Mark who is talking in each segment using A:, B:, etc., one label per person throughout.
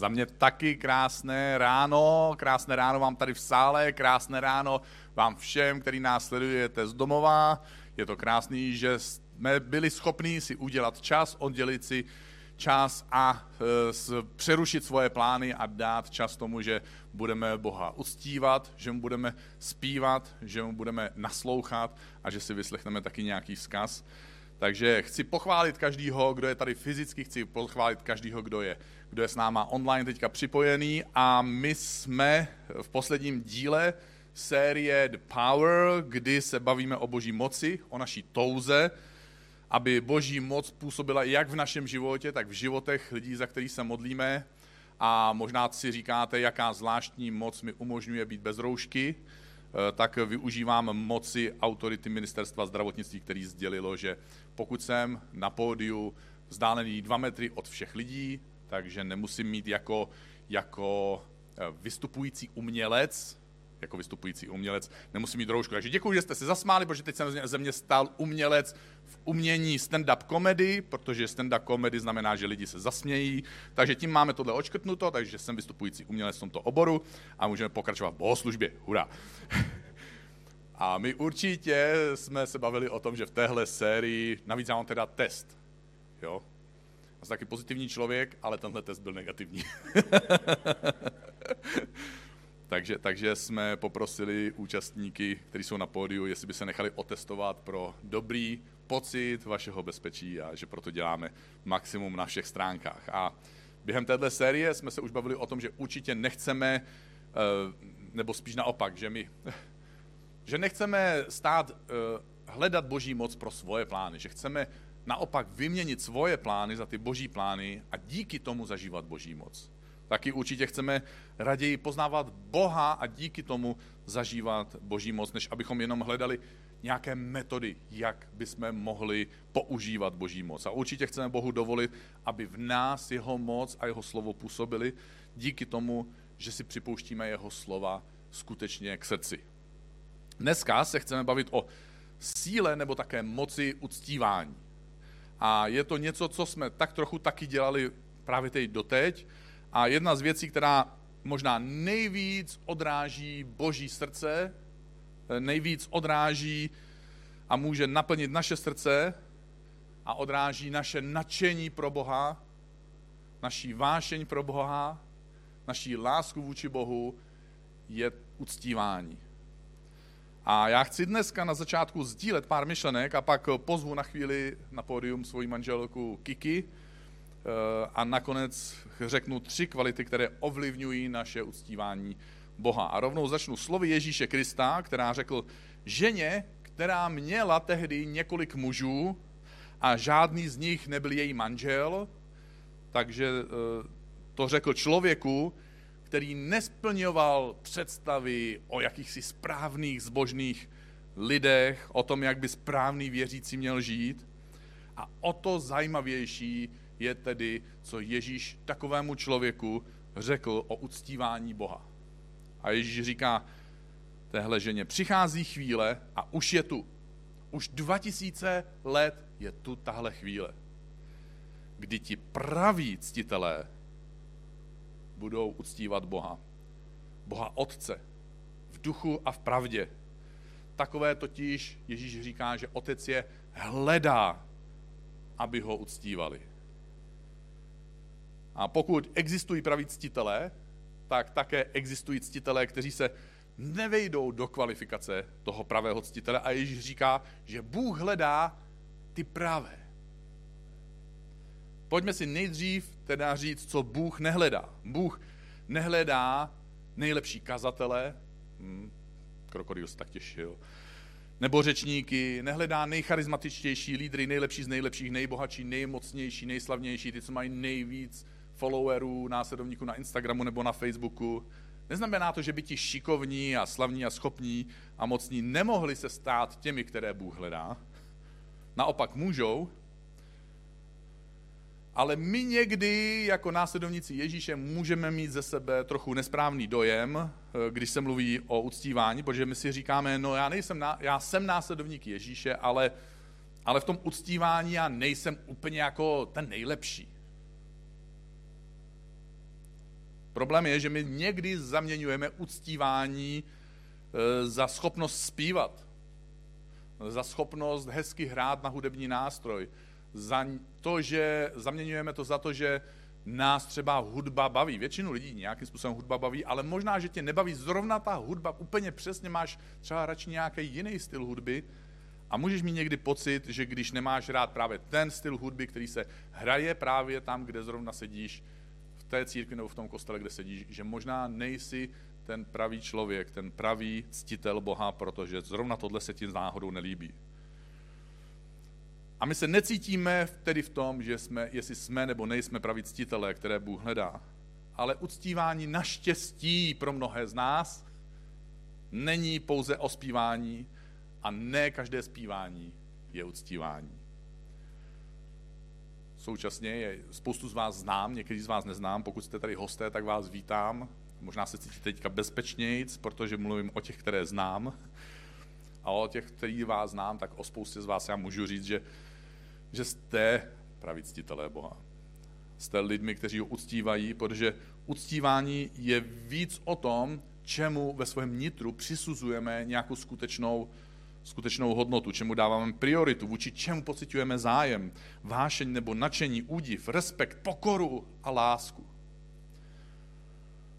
A: Za mě taky krásné ráno, krásné ráno vám tady v sále, krásné ráno vám všem, který nás sledujete z domova. Je to krásný, že jsme byli schopni si udělat čas, oddělit si čas a e, přerušit svoje plány a dát čas tomu, že budeme Boha uctívat, že mu budeme zpívat, že mu budeme naslouchat a že si vyslechneme taky nějaký vzkaz. Takže chci pochválit každýho, kdo je tady fyzicky, chci pochválit každýho, kdo je, kdo je s náma online teďka připojený a my jsme v posledním díle série The Power, kdy se bavíme o boží moci, o naší touze, aby boží moc působila jak v našem životě, tak v životech lidí, za který se modlíme. A možná si říkáte, jaká zvláštní moc mi umožňuje být bez roušky, tak využívám moci autority ministerstva zdravotnictví, který sdělilo, že pokud jsem na pódiu vzdálený dva metry od všech lidí, takže nemusím mít jako, jako eh, vystupující umělec, jako vystupující umělec, nemusím mít roušku. Takže děkuji, že jste se zasmáli, protože teď jsem ze mě stal umělec v umění stand-up komedy, protože stand-up komedy znamená, že lidi se zasmějí. Takže tím máme tohle očkrtnuto, takže jsem vystupující umělec v tomto oboru a můžeme pokračovat v bohoslužbě. Hurá! A my určitě jsme se bavili o tom, že v téhle sérii, navíc já mám teda test, jo. Já jsem taky pozitivní člověk, ale tenhle test byl negativní. takže, takže jsme poprosili účastníky, kteří jsou na pódiu, jestli by se nechali otestovat pro dobrý pocit vašeho bezpečí a že proto děláme maximum na všech stránkách. A během téhle série jsme se už bavili o tom, že určitě nechceme, eh, nebo spíš naopak, že my že nechceme stát, eh, hledat boží moc pro svoje plány, že chceme naopak vyměnit svoje plány za ty boží plány a díky tomu zažívat boží moc. Taky určitě chceme raději poznávat Boha a díky tomu zažívat boží moc, než abychom jenom hledali nějaké metody, jak bychom mohli používat boží moc. A určitě chceme Bohu dovolit, aby v nás jeho moc a jeho slovo působili díky tomu, že si připouštíme jeho slova skutečně k srdci. Dneska se chceme bavit o síle nebo také moci uctívání. A je to něco, co jsme tak trochu taky dělali právě teď doteď. A jedna z věcí, která možná nejvíc odráží boží srdce, nejvíc odráží a může naplnit naše srdce a odráží naše nadšení pro Boha, naší vášeň pro Boha, naší lásku vůči Bohu, je uctívání. A já chci dneska na začátku sdílet pár myšlenek a pak pozvu na chvíli na pódium svoji manželku Kiki eh, a nakonec řeknu tři kvality, které ovlivňují naše uctívání Boha. A rovnou začnu slovy Ježíše Krista, která řekl ženě, která měla tehdy několik mužů a žádný z nich nebyl její manžel, takže eh, to řekl člověku, který nesplňoval představy o jakýchsi správných, zbožných lidech, o tom, jak by správný věřící měl žít. A o to zajímavější je tedy, co Ježíš takovému člověku řekl o uctívání Boha. A Ježíš říká téhle ženě, přichází chvíle a už je tu. Už 2000 let je tu tahle chvíle, kdy ti praví ctitelé budou uctívat Boha. Boha Otce, v duchu a v pravdě. Takové totiž Ježíš říká, že Otec je hledá, aby ho uctívali. A pokud existují praví ctitelé, tak také existují ctitelé, kteří se nevejdou do kvalifikace toho pravého ctitele a Ježíš říká, že Bůh hledá ty pravé. Pojďme si nejdřív teda říct, co Bůh nehledá. Bůh nehledá nejlepší kazatele, hmm, krokodýl se tak těšil, nebo řečníky, nehledá nejcharizmatičtější lídry, nejlepší z nejlepších, nejbohatší, nejmocnější, nejslavnější, ty, co mají nejvíc followerů, následovníků na Instagramu nebo na Facebooku. Neznamená to, že by ti šikovní a slavní a schopní a mocní nemohli se stát těmi, které Bůh hledá. Naopak můžou, ale my někdy jako následovníci Ježíše můžeme mít ze sebe trochu nesprávný dojem, eh, když se mluví o uctívání, protože my si říkáme, no já, nejsem, já jsem následovník Ježíše, ale, ale v tom uctívání já nejsem úplně jako ten nejlepší. Problém je, že my někdy zaměňujeme uctívání e, za schopnost zpívat, za schopnost hezky hrát na hudební nástroj, za to, že zaměňujeme to za to, že nás třeba hudba baví. Většinu lidí nějakým způsobem hudba baví, ale možná, že tě nebaví zrovna ta hudba, úplně přesně máš třeba radši nějaký jiný styl hudby a můžeš mít někdy pocit, že když nemáš rád právě ten styl hudby, který se hraje právě tam, kde zrovna sedíš, té církvi nebo v tom kostele, kde sedíš, že možná nejsi ten pravý člověk, ten pravý ctitel Boha, protože zrovna tohle se ti náhodou nelíbí. A my se necítíme tedy v tom, že jsme, jestli jsme nebo nejsme praví ctitelé, které Bůh hledá. Ale uctívání naštěstí pro mnohé z nás není pouze o zpívání a ne každé zpívání je uctívání. Současně je, spoustu z vás znám, některý z vás neznám, pokud jste tady hosté, tak vás vítám. Možná se cítíte teďka bezpečnějc, protože mluvím o těch, které znám. A o těch, který vás znám, tak o spoustě z vás já můžu říct, že že jste praví ctitelé Boha. Jste lidmi, kteří ho uctívají, protože uctívání je víc o tom, čemu ve svém nitru přisuzujeme nějakou skutečnou, skutečnou hodnotu, čemu dáváme prioritu, vůči čemu pocitujeme zájem, vášeň nebo nadšení, údiv, respekt, pokoru a lásku.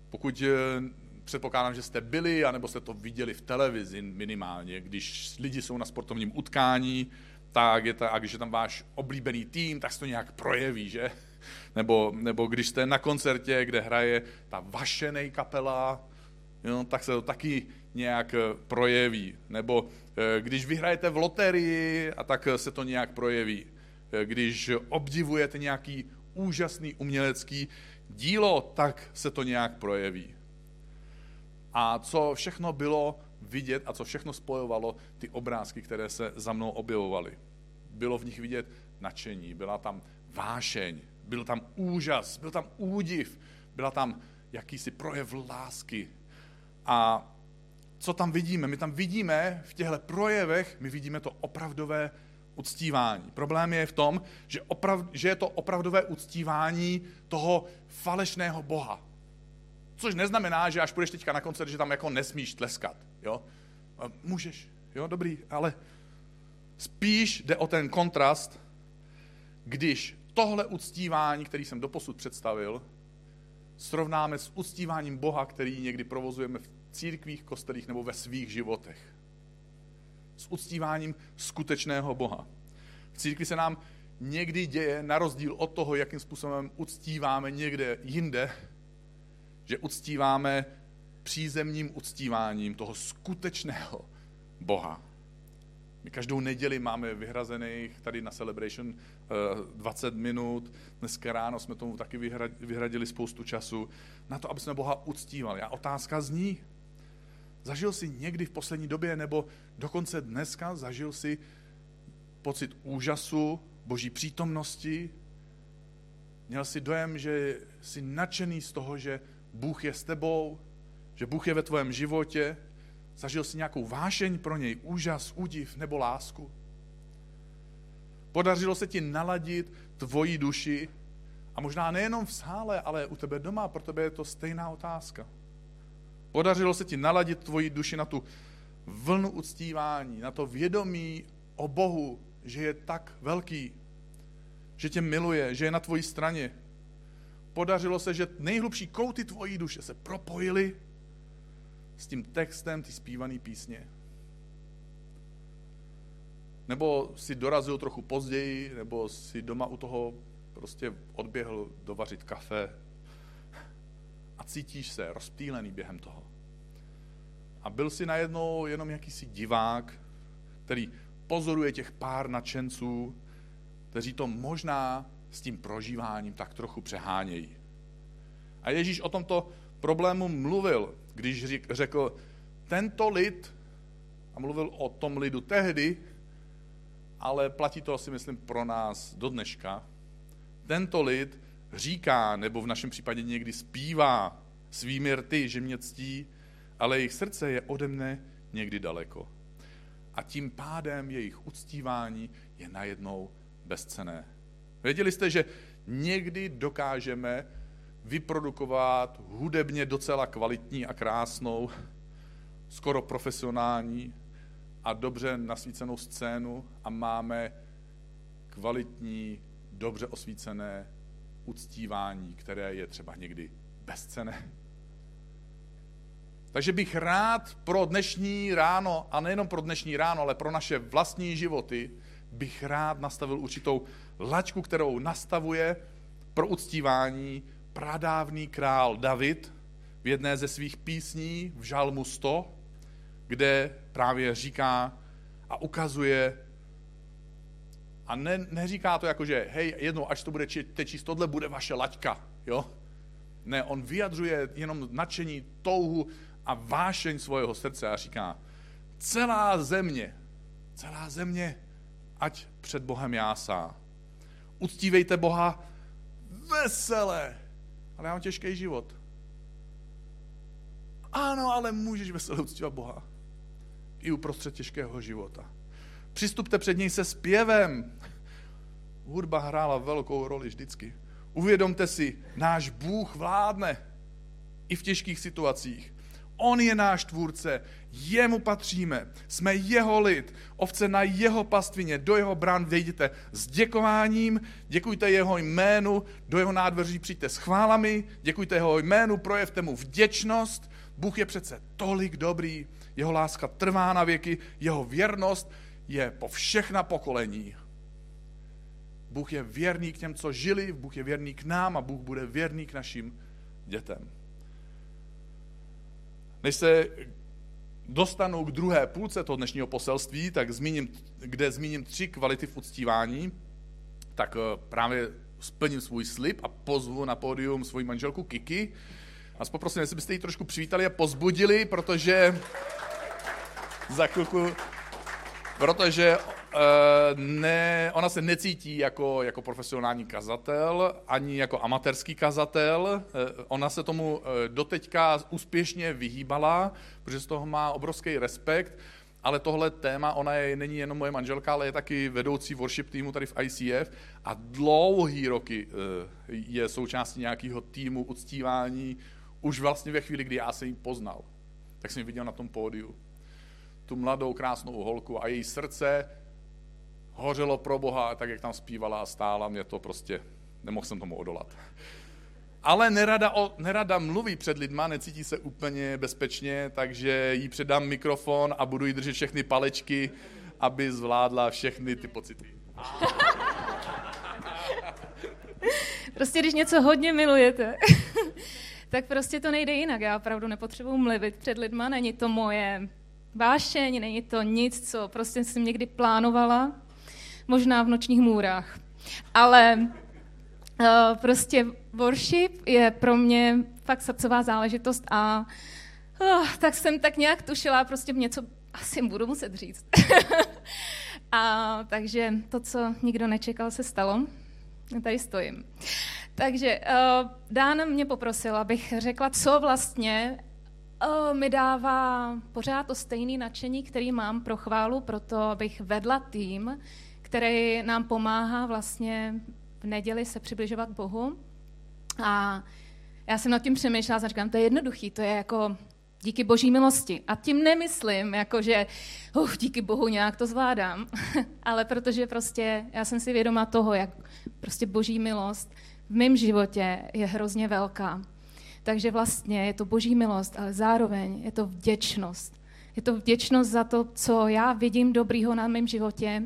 A: Pokud eh, předpokládám, že jste byli, anebo jste to viděli v televizi minimálně, když lidi jsou na sportovním utkání, tak je ta, a když je tam váš oblíbený tým, tak se to nějak projeví, že? Nebo, nebo když jste na koncertě, kde hraje ta vaše nejkapela, jo, tak se to taky nějak eh, projeví. Nebo eh, když vyhrajete v loterii, a tak se to nějak projeví. Eh, když obdivujete nějaký úžasný umělecký dílo, tak se to nějak projeví. A co všechno bylo vidět a co všechno spojovalo ty obrázky, které se za mnou objevovaly. Bylo v nich vidět nadšení, byla tam vášeň, byl tam úžas, byl tam údiv, byla tam jakýsi projev lásky. A co tam vidíme? My tam vidíme v těchto projevech, my vidíme to opravdové uctívání. Problém je v tom, že, oprav, že je to opravdové uctívání toho falešného Boha. Což neznamená, že až půjdeš teďka na koncert, že tam jako nesmíš tleskat. Jo? Můžeš, jo, dobrý, ale spíš jde o ten kontrast, když tohle uctívání, který jsem doposud představil, srovnáme s uctíváním Boha, který někdy provozujeme v církvích, kostelích nebo ve svých životech. S uctíváním skutečného Boha. V církvi se nám někdy děje, na rozdíl od toho, jakým způsobem uctíváme někde jinde, že uctíváme přízemním uctíváním toho skutečného Boha. My každou neděli máme vyhrazených tady na Celebration 20 eh, minut. Dneska ráno jsme tomu taky vyhradili spoustu času na to, aby jsme Boha uctívali. A otázka zní, zažil jsi někdy v poslední době, nebo dokonce dneska zažil si pocit úžasu, boží přítomnosti, měl si dojem, že jsi nadšený z toho, že Bůh je s tebou, že Bůh je ve tvém životě, zažil jsi nějakou vášeň pro něj, úžas, údiv nebo lásku. Podařilo se ti naladit tvoji duši a možná nejenom v sále, ale u tebe doma, pro tebe je to stejná otázka. Podařilo se ti naladit tvoji duši na tu vlnu uctívání, na to vědomí o Bohu, že je tak velký, že tě miluje, že je na tvojí straně. Podařilo se, že nejhlubší kouty tvojí duše se propojily s tím textem ty zpívané písně. Nebo si dorazil trochu později, nebo si doma u toho prostě odběhl dovařit kafe a cítíš se rozptýlený během toho. A byl si najednou jenom jakýsi divák, který pozoruje těch pár nadšenců, kteří to možná s tím prožíváním tak trochu přehánějí. A Ježíš o tomto problému mluvil, když řekl, tento lid, a mluvil o tom lidu tehdy, ale platí to asi, myslím, pro nás do dneška, tento lid říká, nebo v našem případě někdy zpívá svými rty, že mě ctí, ale jejich srdce je ode mne někdy daleko. A tím pádem jejich uctívání je najednou bezcené. Věděli jste, že někdy dokážeme vyprodukovat hudebně docela kvalitní a krásnou, skoro profesionální a dobře nasvícenou scénu a máme kvalitní, dobře osvícené uctívání, které je třeba někdy bezcené. Takže bych rád pro dnešní ráno, a nejenom pro dnešní ráno, ale pro naše vlastní životy, bych rád nastavil určitou laťku, kterou nastavuje pro uctívání pradávný král David v jedné ze svých písní v Žalmu 100, kde právě říká a ukazuje a ne, neříká to jako, že hej, jednou, až to bude číst, tohle bude vaše laťka, jo? Ne, on vyjadřuje jenom nadšení, touhu a vášeň svého srdce a říká, celá země, celá země, ať před Bohem jásá. Uctívejte Boha veselé, ale já mám těžký život. Ano, ale můžeš veselé uctívat Boha. I uprostřed těžkého života. Přistupte před něj se zpěvem. Hudba hrála velkou roli vždycky. Uvědomte si, náš Bůh vládne i v těžkých situacích. On je náš tvůrce, jemu patříme, jsme jeho lid, ovce na jeho pastvině, do jeho brán vejděte s děkováním, děkujte jeho jménu, do jeho nádveří přijďte s chválami, děkujte jeho jménu, projevte mu vděčnost. Bůh je přece tolik dobrý, jeho láska trvá na věky, jeho věrnost je po všechna pokolení. Bůh je věrný k těm, co žili, Bůh je věrný k nám a Bůh bude věrný k našim dětem. Než se dostanu k druhé půlce toho dnešního poselství, tak zmíním, kde zmíním tři kvality v uctívání, tak eh, právě splním svůj slib a pozvu na pódium svoji manželku Kiki. A poprosím, jestli byste ji trošku přivítali a pozbudili, protože za chvilku, protože ne, ona se necítí jako, jako profesionální kazatel, ani jako amatérský kazatel. Eh, ona se tomu eh, doteďka úspěšně vyhýbala, protože z toho má obrovský respekt, ale tohle téma, ona je, není jenom moje manželka, ale je taky vedoucí worship týmu tady v ICF a dlouhý roky je součástí nějakého týmu uctívání, už vlastně ve chvíli, kdy já jsem ji poznal. Tak jsem ji viděl na tom pódiu. Tu mladou, krásnou holku a její srdce hořelo pro Boha, tak jak tam zpívala a stála, mě to prostě, nemohl jsem tomu odolat. Ale nerada, o, nerada mluví před lidma, necítí se úplně bezpečně, takže jí předám mikrofon a budu jí držet všechny palečky, aby zvládla všechny ty pocity.
B: Prostě když něco hodně milujete, tak prostě to nejde jinak. Já opravdu nepotřebuji mluvit před lidma, není to moje vášeň, není to nic, co prostě jsem někdy plánovala možná v nočních můrách. Ale uh, prostě worship je pro mě fakt srdcová záležitost a uh, tak jsem tak nějak tušila, prostě něco asi budu muset říct. a takže to, co nikdo nečekal, se stalo. Tady stojím. Takže uh, Dán mě poprosil, abych řekla, co vlastně uh, mi dává pořád to stejné nadšení, který mám pro chválu, proto abych vedla tým, který nám pomáhá vlastně v neděli se přibližovat Bohu. A já jsem nad tím přemýšlela a říkám, to je jednoduchý, to je jako díky boží milosti. A tím nemyslím, jako že uh, díky bohu nějak to zvládám, ale protože prostě já jsem si vědoma toho, jak prostě boží milost v mém životě je hrozně velká. Takže vlastně je to boží milost, ale zároveň je to vděčnost. Je to vděčnost za to, co já vidím dobrýho na mém životě,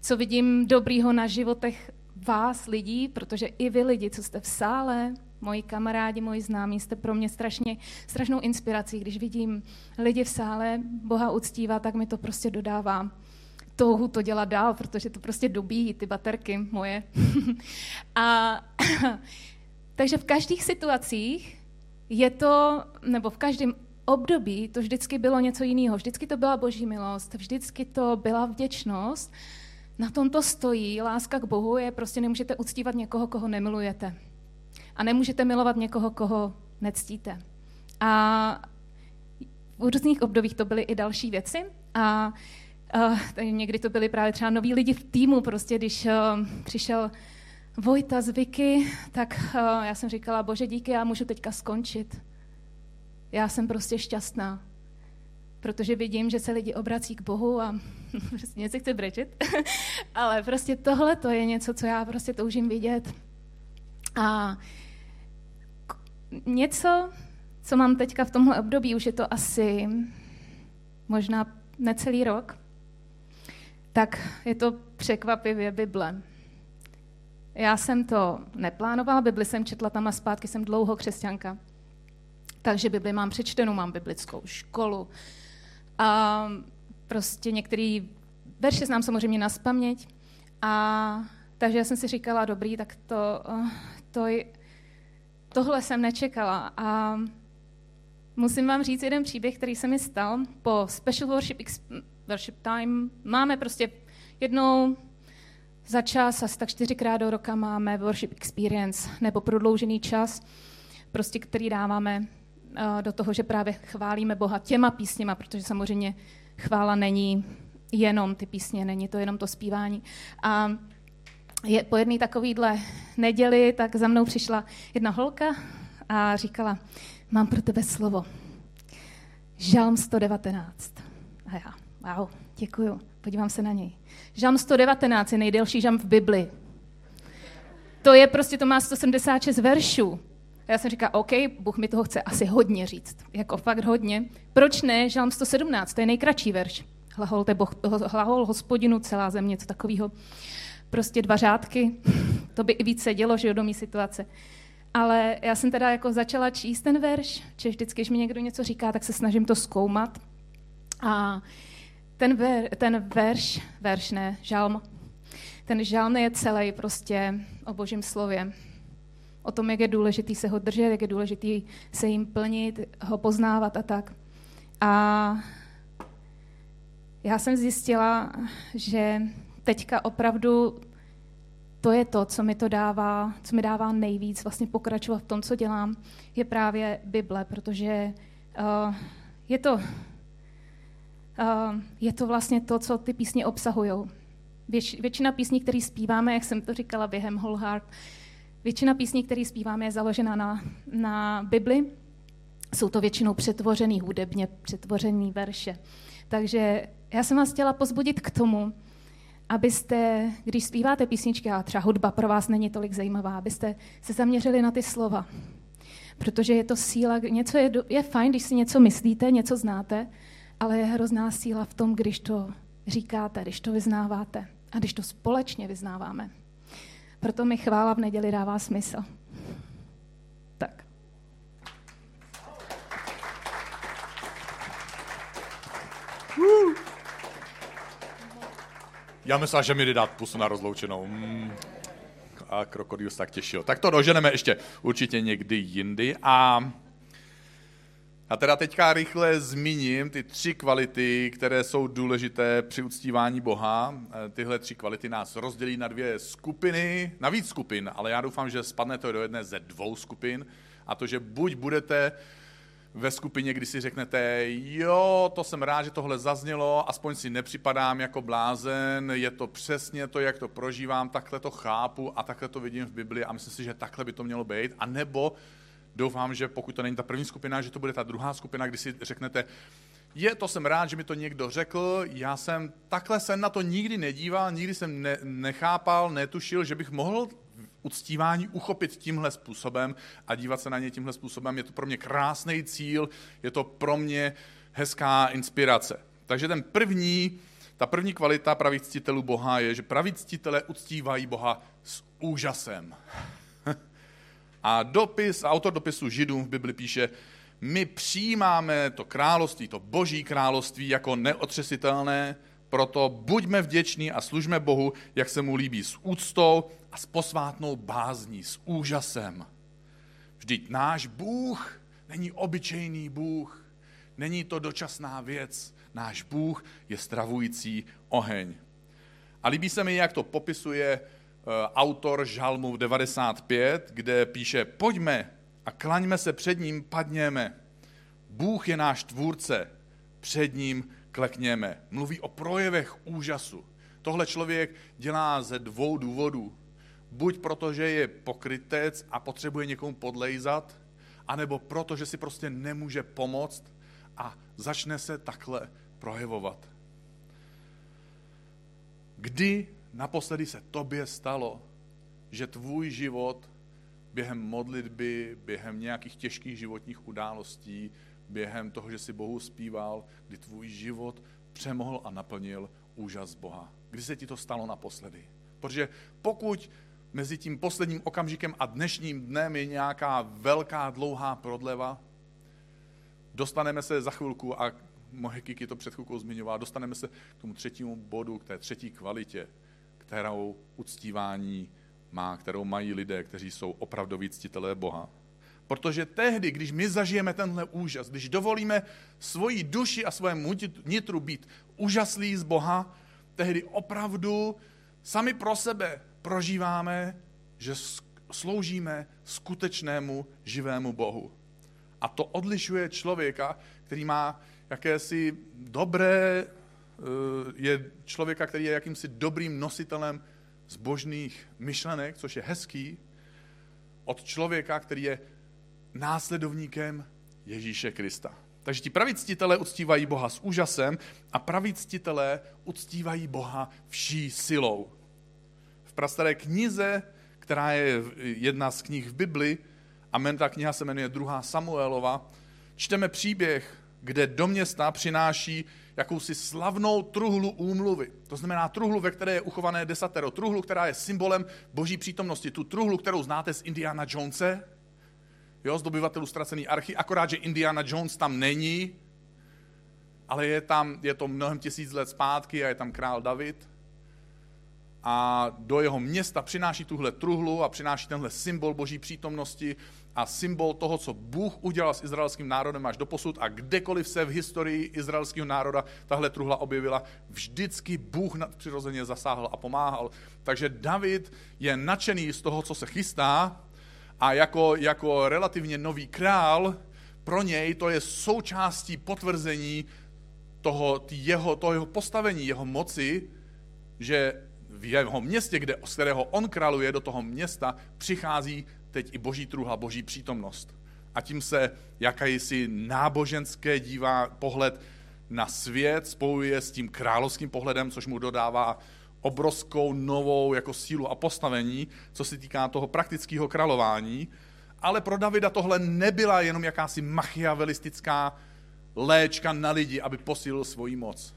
B: co vidím dobrýho na životech vás lidí, protože i vy lidi, co jste v sále, moji kamarádi, moji známí, jste pro mě strašně, strašnou inspirací. Když vidím lidi v sále Boha uctívá, tak mi to prostě dodává touhu to dělat dál, protože to prostě dobíjí ty baterky moje. a takže v každých situacích je to, nebo v každém období to vždycky bylo něco jiného. Vždycky to byla boží milost, vždycky to byla vděčnost na tom to stojí. Láska k Bohu je prostě nemůžete uctívat někoho, koho nemilujete. A nemůžete milovat někoho, koho nectíte. A v různých obdobích to byly i další věci. A uh, někdy to byly právě třeba noví lidi v týmu, prostě když uh, přišel Vojta z Vicky, tak uh, já jsem říkala, bože díky, já můžu teďka skončit. Já jsem prostě šťastná, protože vidím, že se lidi obrací k Bohu a prostě něco chci brečet, ale prostě tohle to je něco, co já prostě toužím vidět. A něco, co mám teďka v tomhle období, už je to asi možná necelý rok, tak je to překvapivě Bible. Já jsem to neplánovala, Bibli jsem četla tam a zpátky, jsem dlouho křesťanka. Takže Bibli mám přečtenou, mám biblickou školu. A prostě některé verše znám samozřejmě na spaměť. A takže já jsem si říkala, dobrý, tak to, to, tohle jsem nečekala. A musím vám říct jeden příběh, který se mi stal po Special Worship, worship Time. Máme prostě jednou za čas, asi tak čtyřikrát do roka máme Worship Experience, nebo prodloužený čas, prostě který dáváme do toho, že právě chválíme Boha těma písněma, protože samozřejmě chvála není jenom ty písně, není to jenom to zpívání. A je, po jedné takovýhle neděli, tak za mnou přišla jedna holka a říkala, mám pro tebe slovo. Žalm 119. A já, wow, děkuju, podívám se na něj. Žalm 119 je nejdelší žalm v Bibli. To je prostě, to má 176 veršů. A já jsem říkala, OK, Bůh mi toho chce asi hodně říct. Jako fakt hodně. Proč ne? Žalm 117, to je nejkratší verš. Hlahol, boh, hlahol hospodinu celá země, něco takového. Prostě dva řádky, to by i víc sedělo, že jo, do mý situace. Ale já jsem teda jako začala číst ten verš, že vždycky, když mi někdo něco říká, tak se snažím to zkoumat. A ten, ver, ten verš, verš ne, žalm, ten žalm je celý prostě o božím slově. O tom, jak je důležitý se ho držet, jak je důležitý se jim plnit, ho poznávat a tak. A já jsem zjistila, že teďka opravdu to je to, co mi to dává, co mi dává nejvíc vlastně pokračovat v tom, co dělám, je právě Bible, protože uh, je to je to vlastně to, co ty písně obsahují. Věč, většina písní, které zpíváme, jak jsem to říkala během Whole Heart, většina písní, které zpíváme, je založena na, na Bibli. Jsou to většinou přetvořený hudebně, přetvořený verše. Takže já jsem vás chtěla pozbudit k tomu, abyste, když zpíváte písničky, a třeba hudba pro vás není tolik zajímavá, abyste se zaměřili na ty slova. Protože je to síla, něco je, je fajn, když si něco myslíte, něco znáte, ale je hrozná síla v tom, když to říkáte, když to vyznáváte a když to společně vyznáváme. Proto mi chvála v neděli dává smysl. Tak.
A: Já myslel, že mi jde dát pusu na rozloučenou. Mm. A krokodýl se tak těšil. Tak to doženeme ještě určitě někdy jindy. A a teda teďka rychle zmíním ty tři kvality, které jsou důležité při uctívání Boha. E, tyhle tři kvality nás rozdělí na dvě skupiny, na víc skupin, ale já doufám, že spadne to do jedné ze dvou skupin. A to, že buď budete ve skupině, kdy si řeknete, jo, to jsem rád, že tohle zaznělo, aspoň si nepřipadám jako blázen, je to přesně to, jak to prožívám, takhle to chápu a takhle to vidím v Bibli a myslím si, že takhle by to mělo být. A nebo doufám, že pokud to není ta první skupina, že to bude ta druhá skupina, kdy si řeknete, je, to jsem rád, že mi to někdo řekl, já jsem takhle jsem na to nikdy nedíval, nikdy jsem ne, nechápal, netušil, že bych mohl uctívání uchopit tímhle způsobem a dívat se na ně tímhle způsobem. Je to pro mě krásný cíl, je to pro mě hezká inspirace. Takže ten první, ta první kvalita pravých ctitelů Boha je, že praví ctitelé uctívají Boha s úžasem. A dopis, autor dopisu Židům v Bibli píše, my přijímáme to království, to boží království jako neotřesitelné, proto buďme vděční a služme Bohu, jak se mu líbí, s úctou a s posvátnou bázní, s úžasem. Vždyť náš Bůh není obyčejný Bůh, není to dočasná věc. Náš Bůh je stravující oheň. A líbí se mi, jak to popisuje autor Žalmu 95, kde píše, pojďme a klaňme se před ním, padněme. Bůh je náš tvůrce, před ním klekněme. Mluví o projevech úžasu. Tohle člověk dělá ze dvou důvodů. buď proto, že je pokrytec a potřebuje někomu podlejzat, anebo proto, že si prostě nemůže pomoct a začne se takhle projevovat. Kdy naposledy se tobě stalo, že tvůj život během modlitby, během nějakých těžkých životních událostí, během toho, že si Bohu zpíval, kdy tvůj život přemohl a naplnil úžas Boha. Kdy se ti to stalo naposledy? Protože pokud mezi tím posledním okamžikem a dnešním dnem je nějaká velká, dlouhá prodleva, dostaneme se za chvilku, a moje Kiki to před chvilkou zmiňovala, dostaneme se k tomu třetímu bodu, k té třetí kvalitě, kterou uctívání má, kterou mají lidé, kteří jsou opravdoví ctitelé Boha. Protože tehdy, když my zažijeme tenhle úžas, když dovolíme svoji duši a svému nitru být úžaslí z Boha, tehdy opravdu sami pro sebe prožíváme, že sloužíme skutečnému živému Bohu. A to odlišuje člověka, který má jakési dobré, je člověka, který je jakýmsi dobrým nositelem zbožných myšlenek, což je hezký, od člověka, který je následovníkem Ježíše Krista. Takže ti praví ctitelé uctívají Boha s úžasem a praví ctitelé uctívají Boha vší silou. V prastaré knize, která je jedna z knih v Bibli, a ta kniha se jmenuje druhá Samuelova, čteme příběh, kde do města přináší jakousi slavnou truhlu úmluvy. To znamená truhlu, ve které je uchované desatero. Truhlu, která je symbolem boží přítomnosti. Tu truhlu, kterou znáte z Indiana Jonese, jo, z dobyvatelů ztracený archy, akorát, že Indiana Jones tam není, ale je tam, je to mnohem tisíc let zpátky a je tam král David a do jeho města přináší tuhle truhlu a přináší tenhle symbol boží přítomnosti a symbol toho, co Bůh udělal s izraelským národem až do posud a kdekoliv se v historii izraelského národa tahle truhla objevila, vždycky Bůh nadpřirozeně zasáhl a pomáhal. Takže David je nadšený z toho, co se chystá a jako, jako relativně nový král, pro něj to je součástí potvrzení toho, jeho, toho jeho postavení, jeho moci, že v jeho městě, kde, z kterého on králuje, do toho města přichází teď i boží truhla, boží přítomnost. A tím se jakýsi náboženské dívá pohled na svět spojuje s tím královským pohledem, což mu dodává obrovskou novou jako sílu a postavení, co se týká toho praktického králování. Ale pro Davida tohle nebyla jenom jakási machiavelistická léčka na lidi, aby posílil svoji moc.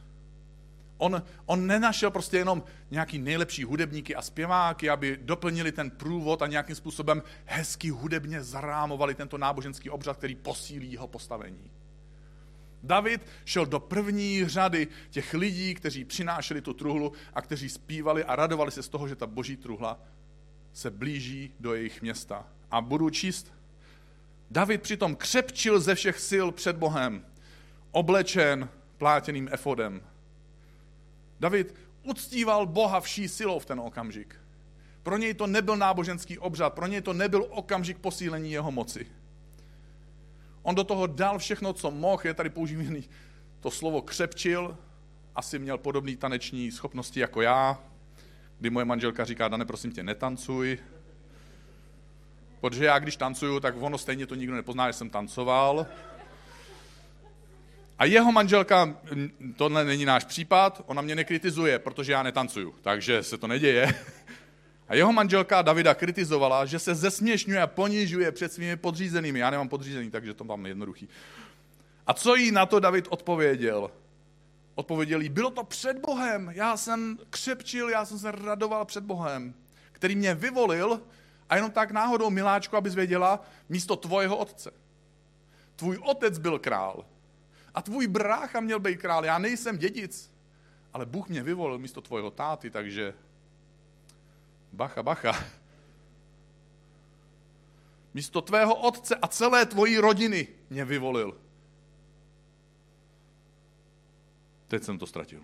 A: On, on nenašel prostě jenom nějaký nejlepší hudebníky a zpěváky, aby doplnili ten průvod a nějakým způsobem hezky hudebně zarámovali tento náboženský obřad, který posílí jeho postavení. David šel do první řady těch lidí, kteří přinášeli tu truhlu a kteří zpívali a radovali se z toho, že ta boží truhla se blíží do jejich města. A budu číst. David přitom křepčil ze všech sil před Bohem, oblečen plátěným efodem. David uctíval Boha vší silou v ten okamžik. Pro něj to nebyl náboženský obřad, pro něj to nebyl okamžik posílení jeho moci. On do toho dal všechno, co mohl, je tady používaný to slovo křepčil, asi měl podobné taneční schopnosti jako já, kdy moje manželka říká, Dane, prosím tě, netancuj, protože já, když tancuju, tak ono stejně to nikdo nepozná, že jsem tancoval. A jeho manželka, tohle není náš případ, ona mě nekritizuje, protože já netancuju, takže se to neděje. A jeho manželka Davida kritizovala, že se zesměšňuje a ponižuje před svými podřízenými. Já nemám podřízený, takže to mám jednoduchý. A co jí na to David odpověděl? Odpověděl jí, bylo to před Bohem, já jsem křepčil, já jsem se radoval před Bohem, který mě vyvolil a jenom tak náhodou, miláčku, abys věděla, místo tvojeho otce. Tvůj otec byl král a tvůj brácha měl být král, já nejsem dědic, ale Bůh mě vyvolil místo tvojho táty, takže bacha, bacha. Místo tvého otce a celé tvojí rodiny mě vyvolil. Teď jsem to ztratil.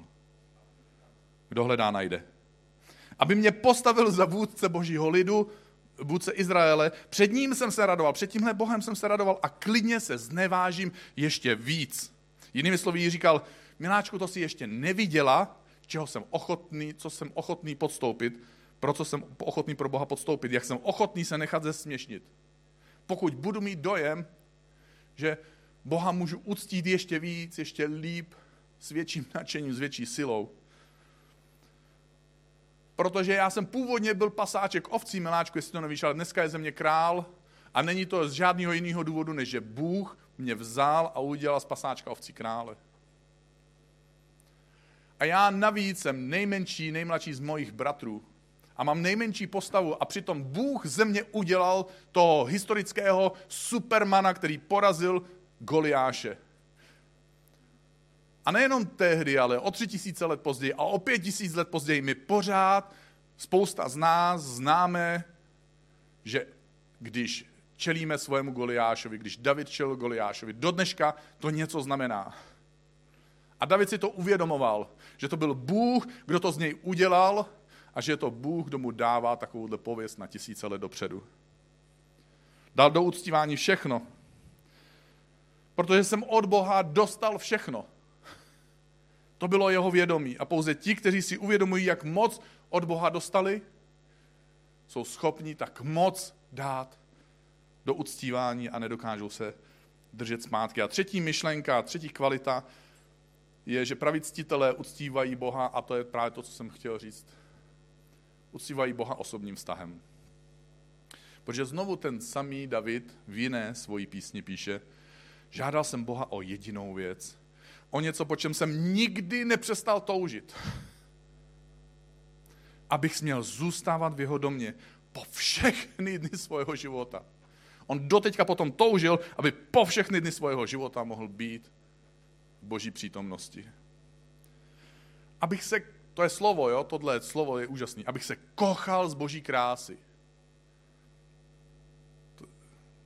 A: Kdo hledá, najde. Aby mě postavil za vůdce božího lidu, vůdce Izraele, před ním jsem se radoval, před tímhle Bohem jsem se radoval a klidně se znevážím ještě víc. Jinými slovy říkal, miláčku, to si ještě neviděla, čeho jsem ochotný, co jsem ochotný podstoupit, pro co jsem ochotný pro Boha podstoupit, jak jsem ochotný se nechat zesměšnit. Pokud budu mít dojem, že Boha můžu uctít ještě víc, ještě líp, s větším nadšením, s větší silou. Protože já jsem původně byl pasáček ovcí, miláčku, jestli to nevíš, ale dneska je ze mě král a není to z žádného jiného důvodu, než že Bůh mě vzal a udělal z pasáčka ovcí krále. A já navíc jsem nejmenší, nejmladší z mojich bratrů. A mám nejmenší postavu a přitom Bůh ze mě udělal toho historického supermana, který porazil Goliáše. A nejenom tehdy, ale o tři tisíce let později a o pět tisíc let později my pořád, spousta z nás známe, že když čelíme svému Goliášovi, když David čelil Goliášovi, do dneška to něco znamená. A David si to uvědomoval, že to byl Bůh, kdo to z něj udělal a že je to Bůh, kdo mu dává takovouhle pověst na tisíce let dopředu. Dal do uctívání všechno, protože jsem od Boha dostal všechno. To bylo jeho vědomí. A pouze ti, kteří si uvědomují, jak moc od Boha dostali, jsou schopni tak moc dát do uctívání a nedokážou se držet zpátky. A třetí myšlenka, třetí kvalita je, že praví ctitelé uctívají Boha a to je právě to, co jsem chtěl říct. Uctívají Boha osobním vztahem. Protože znovu ten samý David v jiné svojí písni píše, žádal jsem Boha o jedinou věc, o něco, po čem jsem nikdy nepřestal toužit. Abych směl zůstávat v jeho domě po všechny dny svého života. On doteďka potom toužil, aby po všechny dny svého života mohl být v boží přítomnosti. Abych se, to je slovo, jo, tohle slovo je úžasný, abych se kochal z boží krásy.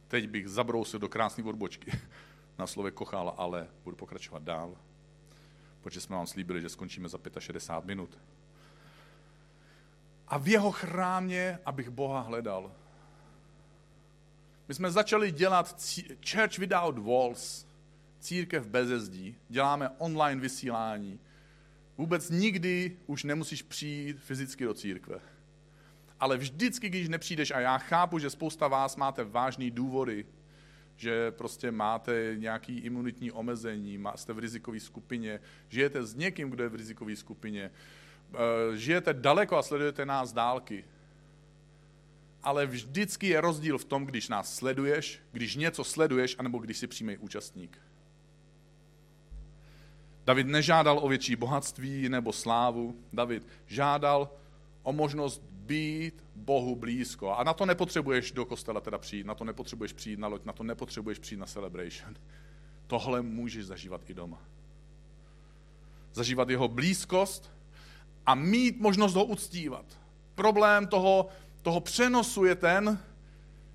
A: Teď bych zabrousil do krásné odbočky na slově kochal, ale budu pokračovat dál, protože jsme vám slíbili, že skončíme za 65 minut. A v jeho chrámě, abych Boha hledal. My jsme začali dělat Church Without Walls, církev bez zdí. Děláme online vysílání. Vůbec nikdy už nemusíš přijít fyzicky do církve. Ale vždycky, když nepřijdeš, a já chápu, že spousta vás máte vážný důvody, že prostě máte nějaký imunitní omezení, jste v rizikové skupině, žijete s někým, kdo je v rizikové skupině, eh, žijete daleko a sledujete nás dálky. Ale vždycky je rozdíl v tom, když nás sleduješ, když něco sleduješ, anebo když si přímý účastník. David nežádal o větší bohatství nebo slávu. David žádal o možnost být Bohu blízko. A na to nepotřebuješ do kostela teda přijít, na to nepotřebuješ přijít na loď, na to nepotřebuješ přijít na celebration. Tohle můžeš zažívat i doma. Zažívat jeho blízkost a mít možnost ho uctívat. Problém toho, toho přenosu je ten,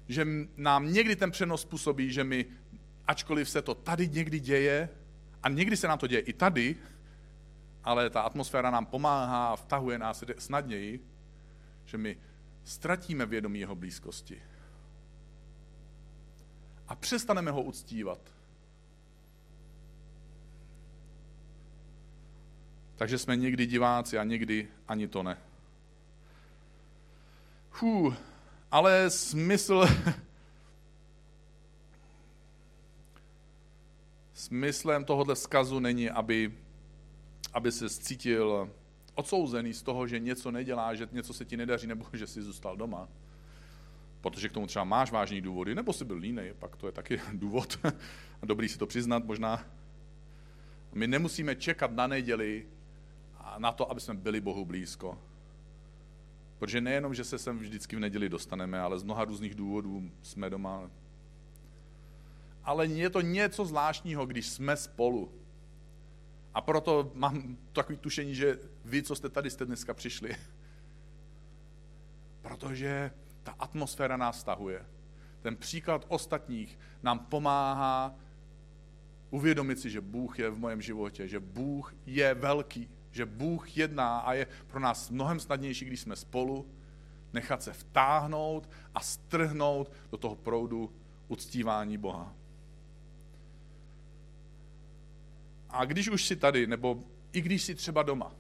A: že nám někdy ten přenos způsobí, že my, ačkoliv se to tady někdy děje, a někdy se nám to děje i tady, ale ta atmosféra nám pomáhá a vtahuje nás snadněji, že my ztratíme vědomí jeho blízkosti. A přestaneme ho uctívat. Takže jsme někdy diváci a někdy ani to ne. Hů, ale smysl, smyslem tohohle vzkazu není, aby, aby se cítil odsouzený z toho, že něco nedělá, že něco se ti nedaří, nebo že jsi zůstal doma. Protože k tomu třeba máš vážný důvody, nebo jsi byl línej, pak to je taky důvod. Dobrý si to přiznat možná. My nemusíme čekat na neděli a na to, aby jsme byli Bohu blízko. Protože nejenom, že se sem vždycky v neděli dostaneme, ale z mnoha různých důvodů jsme doma. Ale je to něco zvláštního, když jsme spolu. A proto mám takový tušení, že vy, co jste tady, jste dneska přišli. Protože ta atmosféra nás stahuje. Ten příklad ostatních nám pomáhá uvědomit si, že Bůh je v mém životě, že Bůh je velký, že Bůh jedná a je pro nás mnohem snadnější, když jsme spolu, nechat se vtáhnout a strhnout do toho proudu uctívání Boha. A když už jsi tady, nebo i když jsi třeba doma,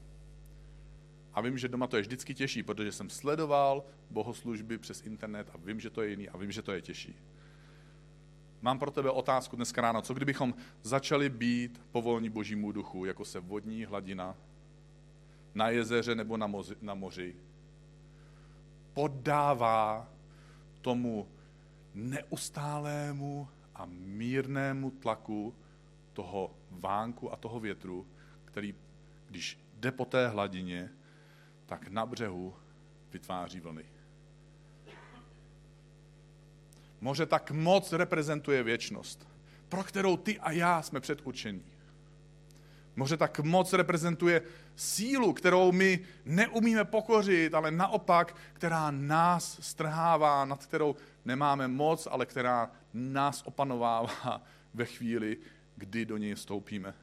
A: A vím, že doma to je vždycky těžší, protože jsem sledoval bohoslužby přes internet a vím, že to je jiný a vím, že to je těžší. Mám pro tebe otázku dneska ráno. Co kdybychom začali být povolní božímu duchu, jako se vodní hladina na jezeře nebo na, moři, na moři poddává tomu neustálému a mírnému tlaku toho vánku a toho větru, který, když jde po té hladině, tak na břehu vytváří vlny. Moře tak moc reprezentuje věčnost, pro kterou ty a já jsme předurčení. Moře tak moc reprezentuje sílu, kterou my neumíme pokořit, ale naopak, která nás strhává, nad kterou nemáme moc, ale která nás opanovává ve chvíli, kdy do něj vstoupíme.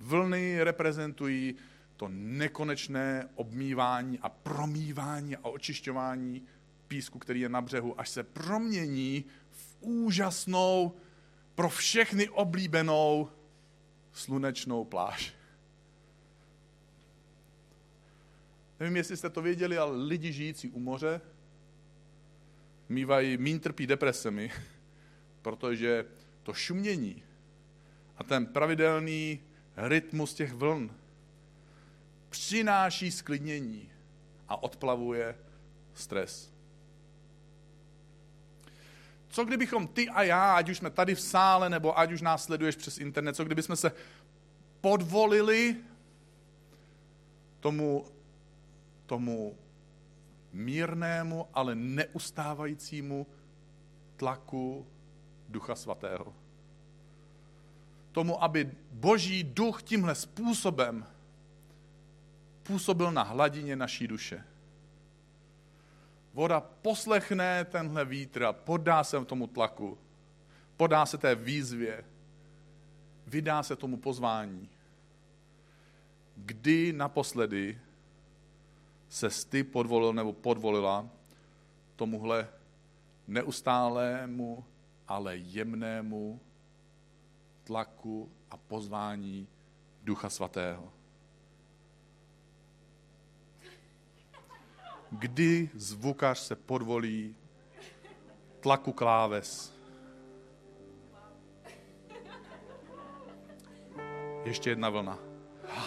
A: Vlny reprezentují to nekonečné obmývání a promývání a očišťování písku, který je na břehu, až se promění v úžasnou, pro všechny oblíbenou slunečnou pláž. Nevím, jestli jste to věděli, ale lidi žijící u moře mývají, mín trpí depresemi, protože to šumění a ten pravidelný rytmus těch vln přináší sklidnění a odplavuje stres. Co kdybychom ty a já, ať už jsme tady v sále, nebo ať už nás sleduješ přes internet, co kdybychom se podvolili tomu, tomu mírnému, ale neustávajícímu tlaku Ducha Svatého. Tomu, aby Boží duch tímhle způsobem působil na hladině naší duše. Voda poslechne tenhle vítr a podá se tomu tlaku, podá se té výzvě, vydá se tomu pozvání. Kdy naposledy se ty podvolil nebo podvolila tomuhle neustálému, ale jemnému tlaku a pozvání Ducha Svatého. Kdy zvukař se podvolí tlaku kláves. Ještě jedna vlna.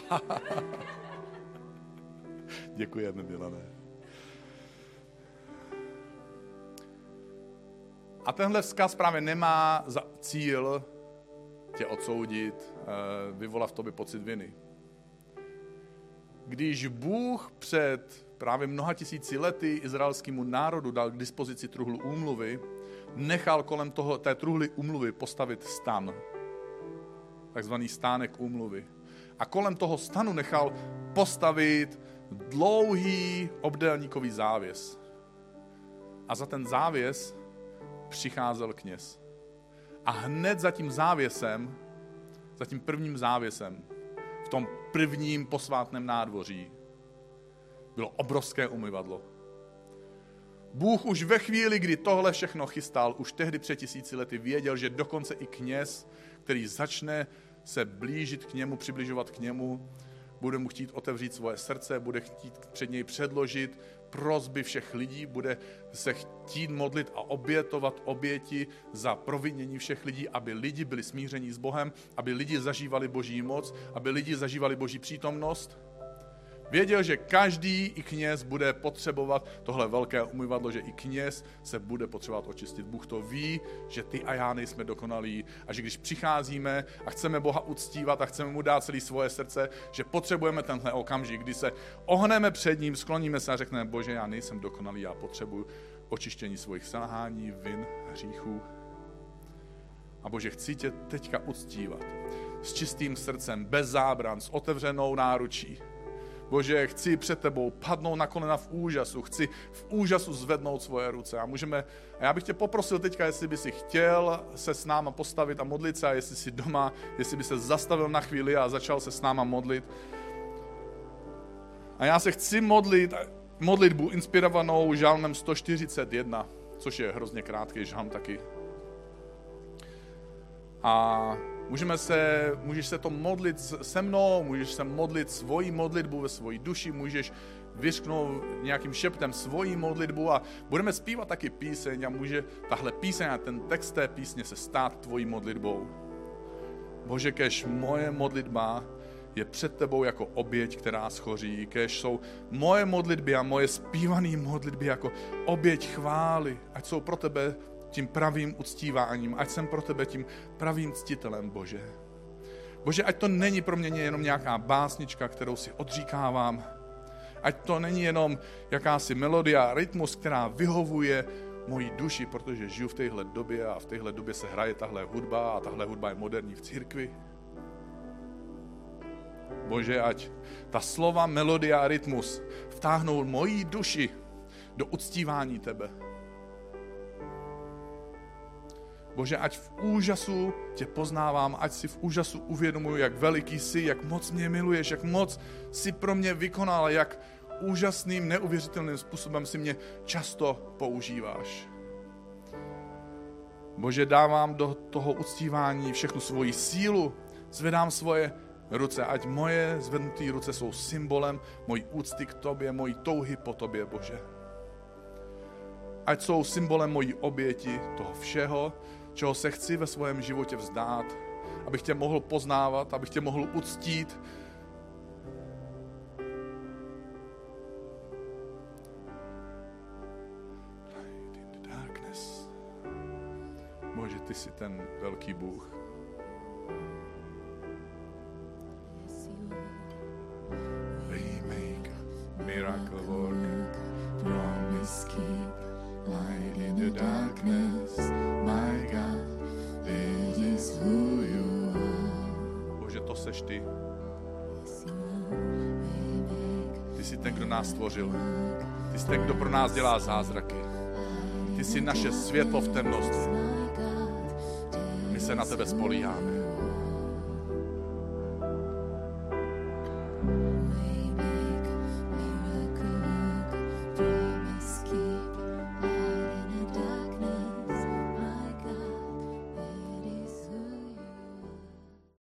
A: Děkujeme, Milané. A tenhle vzkaz právě nemá za cíl tě odsoudit, eh, vyvolat v tobě pocit viny. Když Bůh před právě mnoha tisíci lety izraelskému národu dal k dispozici truhlu úmluvy, nechal kolem toho, té truhly úmluvy postavit stan, takzvaný stánek úmluvy. A kolem toho stanu nechal postavit dlouhý obdélníkový závěs. A za ten závěs přicházel kněz. A hned za tím závěsem, za tím prvním závěsem, v tom prvním posvátném nádvoří, bylo obrovské umyvadlo. Bůh už ve chvíli, kdy tohle všechno chystal, už tehdy před tisíci lety věděl, že dokonce i kněz, který začne se blížit k němu, přibližovat k němu, bude mu chtít otevřít svoje srdce, bude chtít před něj předložit prozby všech lidí, bude se chtít modlit a obětovat oběti za provinění všech lidí, aby lidi byli smíření s Bohem, aby lidi zažívali Boží moc, aby lidi zažívali Boží přítomnost. Věděl, že každý i kněz bude potřebovat tohle velké umyvadlo, že i kněz se bude potřebovat očistit. Bůh to ví, že ty a já nejsme dokonalí a že když přicházíme a chceme Boha uctívat a chceme mu dát celé svoje srdce, že potřebujeme tenhle okamžik, kdy se ohneme před ním, skloníme se a řekneme, Bože, já nejsem dokonalý, já potřebuji očištění svých selhání, vin, hříchů. A Bože, chci tě teďka uctívat s čistým srdcem, bez zábran, s otevřenou náručí Bože, chci před tebou padnout na kolena v úžasu, chci v úžasu zvednout svoje ruce. A můžeme, a já bych tě poprosil teďka, jestli by si chtěl se s náma postavit a modlit se, a jestli si doma, jestli by se zastavil na chvíli a začal se s náma modlit. A já se chci modlit modlitbu inspirovanou žalmem 141, což je hrozně krátký žalm taky. A Můžeme se, můžeš se to modlit se mnou, můžeš se modlit svoji modlitbu ve svoji duši, můžeš vyřknout nějakým šeptem svoji modlitbu a budeme zpívat taky píseň a může tahle píseň a ten text té písně se stát tvojí modlitbou. Bože, kež moje modlitba je před tebou jako oběť, která schoří, kež jsou moje modlitby a moje zpívané modlitby jako oběť chvály, ať jsou pro tebe tím pravým uctíváním, ať jsem pro tebe tím pravým ctitelem, Bože. Bože, ať to není pro mě jenom nějaká básnička, kterou si odříkávám, ať to není jenom jakási melodia, rytmus, která vyhovuje mojí duši, protože žiju v téhle době a v téhle době se hraje tahle hudba a tahle hudba je moderní v církvi. Bože, ať ta slova, melodia a rytmus vtáhnou mojí duši do uctívání Tebe. Bože, ať v úžasu tě poznávám, ať si v úžasu uvědomuji, jak veliký jsi, jak moc mě miluješ, jak moc si pro mě vykonal, jak úžasným, neuvěřitelným způsobem si mě často používáš. Bože, dávám do toho uctívání všechnu svoji sílu, zvedám svoje ruce, ať moje zvednuté ruce jsou symbolem mojí úcty k tobě, mojí touhy po tobě, Bože. Ať jsou symbolem mojí oběti toho všeho, čeho se chci ve svém životě vzdát, abych tě mohl poznávat, abych tě mohl uctít. Bože, ty jsi ten velký Bůh. miracle work, promise keep, light in the darkness, seš ty. Ty jsi ten, kdo nás stvořil. Ty jsi ten, kdo pro nás dělá zázraky. Ty jsi naše světlo v temnosti. My se na tebe spolíháme.